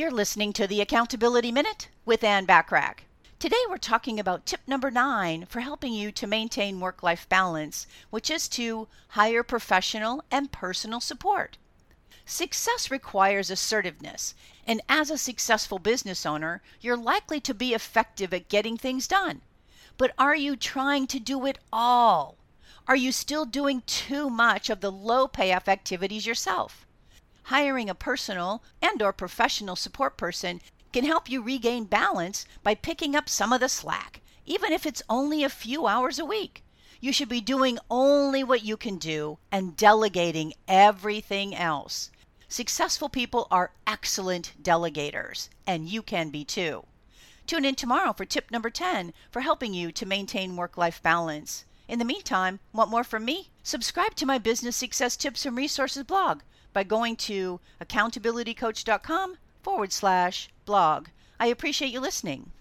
You're listening to the Accountability Minute with Ann Bachrach. Today we're talking about tip number nine for helping you to maintain work life balance, which is to hire professional and personal support. Success requires assertiveness, and as a successful business owner, you're likely to be effective at getting things done. But are you trying to do it all? Are you still doing too much of the low payoff activities yourself? Hiring a personal and or professional support person can help you regain balance by picking up some of the slack, even if it's only a few hours a week. You should be doing only what you can do and delegating everything else. Successful people are excellent delegators, and you can be too. Tune in tomorrow for tip number 10 for helping you to maintain work life balance. In the meantime, want more from me? Subscribe to my business success tips and resources blog by going to accountabilitycoach.com forward slash blog. I appreciate you listening.